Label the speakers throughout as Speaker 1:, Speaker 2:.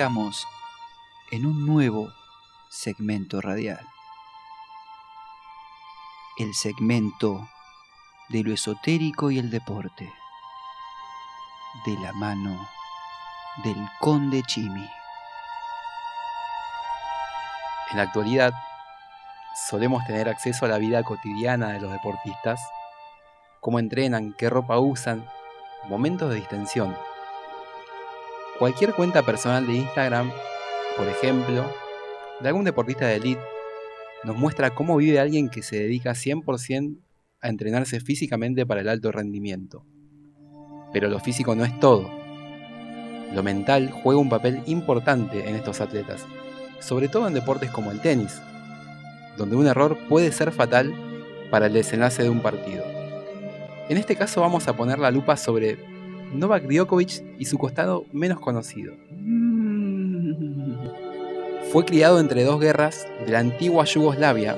Speaker 1: estamos en un nuevo segmento radial. El segmento de lo esotérico y el deporte. De la mano del conde Chimi.
Speaker 2: En la actualidad, solemos tener acceso a la vida cotidiana de los deportistas, cómo entrenan, qué ropa usan, momentos de distensión. Cualquier cuenta personal de Instagram, por ejemplo, de algún deportista de elite, nos muestra cómo vive alguien que se dedica 100% a entrenarse físicamente para el alto rendimiento. Pero lo físico no es todo. Lo mental juega un papel importante en estos atletas, sobre todo en deportes como el tenis, donde un error puede ser fatal para el desenlace de un partido. En este caso vamos a poner la lupa sobre Novak Djokovic y su costado menos conocido. Fue criado entre dos guerras de la antigua Yugoslavia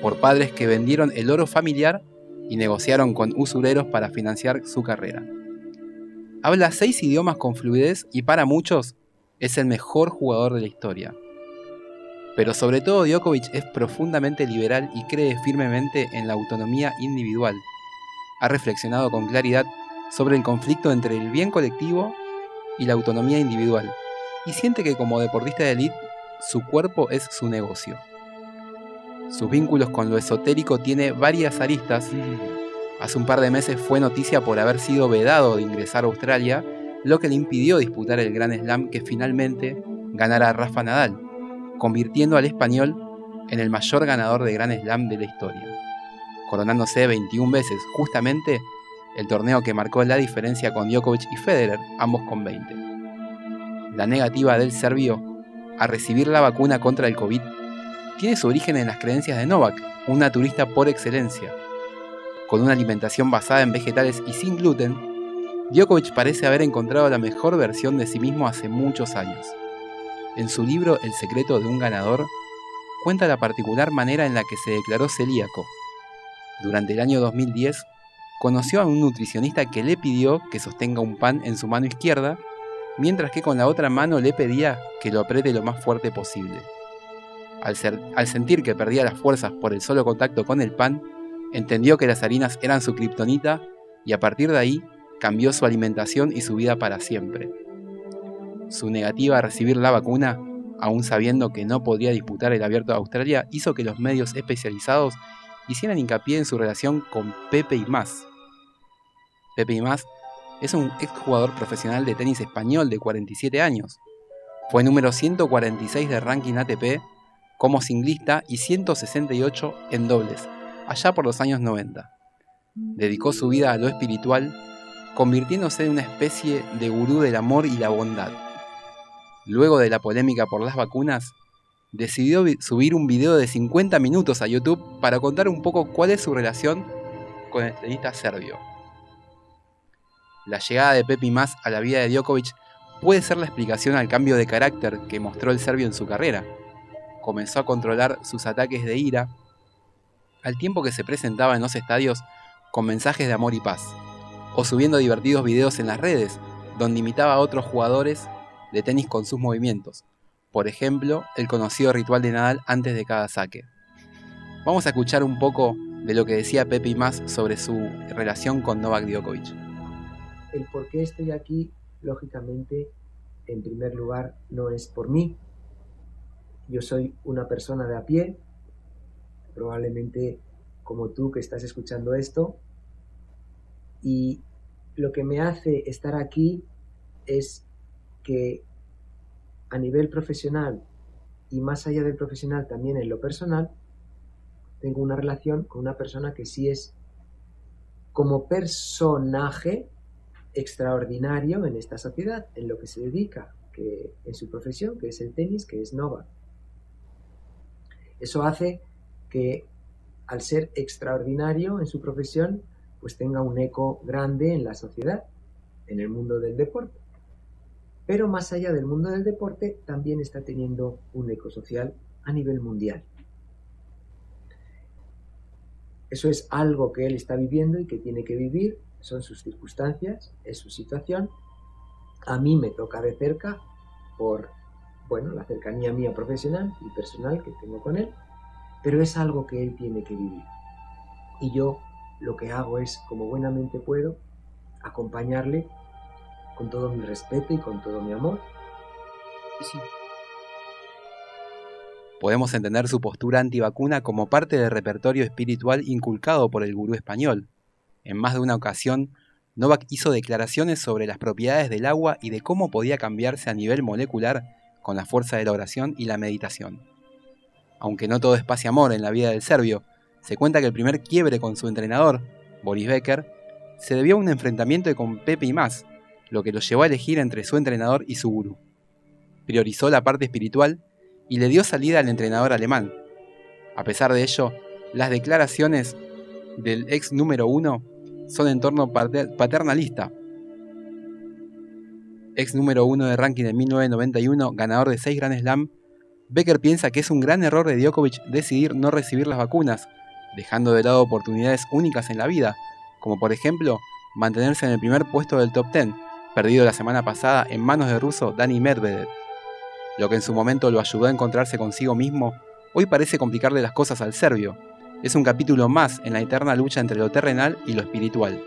Speaker 2: por padres que vendieron el oro familiar y negociaron con usureros para financiar su carrera. Habla seis idiomas con fluidez y para muchos es el mejor jugador de la historia. Pero sobre todo Djokovic es profundamente liberal y cree firmemente en la autonomía individual. Ha reflexionado con claridad sobre el conflicto entre el bien colectivo y la autonomía individual, y siente que como deportista de élite, su cuerpo es su negocio. Sus vínculos con lo esotérico tiene varias aristas. Hace un par de meses fue noticia por haber sido vedado de ingresar a Australia, lo que le impidió disputar el Gran Slam que finalmente ganara Rafa Nadal convirtiendo al español en el mayor ganador de Gran Slam de la historia, coronándose 21 veces, justamente el torneo que marcó la diferencia con Djokovic y Federer, ambos con 20. La negativa del serbio a recibir la vacuna contra el COVID tiene su origen en las creencias de Novak, un naturista por excelencia. Con una alimentación basada en vegetales y sin gluten, Djokovic parece haber encontrado la mejor versión de sí mismo hace muchos años. En su libro El secreto de un ganador, cuenta la particular manera en la que se declaró celíaco. Durante el año 2010, conoció a un nutricionista que le pidió que sostenga un pan en su mano izquierda, mientras que con la otra mano le pedía que lo apriete lo más fuerte posible. Al, sentir que perdía las fuerzas por el solo contacto con el pan, entendió que las harinas eran su kriptonita y a partir de ahí cambió su alimentación y su vida para siempre. Su negativa a recibir la vacuna, aún sabiendo que no podía disputar el abierto de Australia, hizo que los medios especializados hicieran hincapié en su relación con Pepe y Más. Pepe Más es un exjugador profesional de tenis español de 47 años. Fue número 146 de ranking ATP como singlista y 168 en dobles, allá por los años 90. Dedicó su vida a lo espiritual, convirtiéndose en una especie de gurú del amor y la bondad luego de la polémica por las vacunas, decidió subir un video de 50 minutos a YouTube para contar un poco cuál es su relación con el tenista serbio. La llegada de Pepi Más a la vida de Djokovic puede ser la explicación al cambio de carácter que mostró el serbio en su carrera. Comenzó a controlar sus ataques de ira, al tiempo que se presentaba en los estadios con mensajes de amor y paz, o subiendo divertidos videos en las redes, donde imitaba a otros jugadores de tenis con sus movimientos, por ejemplo, el conocido ritual de Nadal antes de cada saque. Vamos a escuchar un poco de lo que decía Pepe más sobre su relación con Novak Djokovic.
Speaker 3: El por qué estoy aquí, lógicamente, en primer lugar, no es por mí. Yo soy una persona de a pie, probablemente como tú que estás escuchando esto, y lo que me hace estar aquí es que a nivel profesional y más allá del profesional también en lo personal, tengo una relación con una persona que sí es como personaje extraordinario en esta sociedad, en lo que se dedica, que en su profesión, que es el tenis, que es Nova. Eso hace que al ser extraordinario en su profesión, pues tenga un eco grande en la sociedad, en el mundo del deporte pero más allá del mundo del deporte también está teniendo un eco social a nivel mundial. Eso es algo que él está viviendo y que tiene que vivir, son sus circunstancias, es su situación. A mí me toca de cerca por bueno, la cercanía mía profesional y personal que tengo con él, pero es algo que él tiene que vivir. Y yo lo que hago es, como buenamente puedo, acompañarle con todo mi respeto y con todo mi amor.
Speaker 1: Sí.
Speaker 2: Podemos entender su postura antivacuna como parte del repertorio espiritual inculcado por el gurú español. En más de una ocasión, Novak hizo declaraciones sobre las propiedades del agua y de cómo podía cambiarse a nivel molecular con la fuerza de la oración y la meditación. Aunque no todo es paz y amor en la vida del serbio, se cuenta que el primer quiebre con su entrenador, Boris Becker, se debió a un enfrentamiento con Pepe y más, lo que lo llevó a elegir entre su entrenador y su gurú. Priorizó la parte espiritual y le dio salida al entrenador alemán. A pesar de ello, las declaraciones del ex número uno son en torno paternalista. Ex número uno de ranking en 1991, ganador de 6 Grand Slam, Becker piensa que es un gran error de Djokovic decidir no recibir las vacunas, dejando de lado oportunidades únicas en la vida, como por ejemplo mantenerse en el primer puesto del top 10, perdido la semana pasada en manos del ruso Dani Medvedev. Lo que en su momento lo ayudó a encontrarse consigo mismo, hoy parece complicarle las cosas al serbio. Es un capítulo más en la eterna lucha entre lo terrenal y lo espiritual.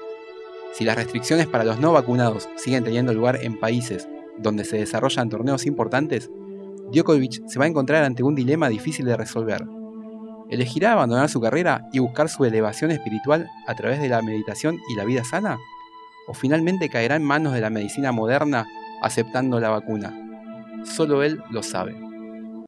Speaker 2: Si las restricciones para los no vacunados siguen teniendo lugar en países donde se desarrollan torneos importantes, Djokovic se va a encontrar ante un dilema difícil de resolver. ¿Elegirá abandonar su carrera y buscar su elevación espiritual a través de la meditación y la vida sana? ¿O finalmente caerá en manos de la medicina moderna aceptando la vacuna? Solo él lo sabe.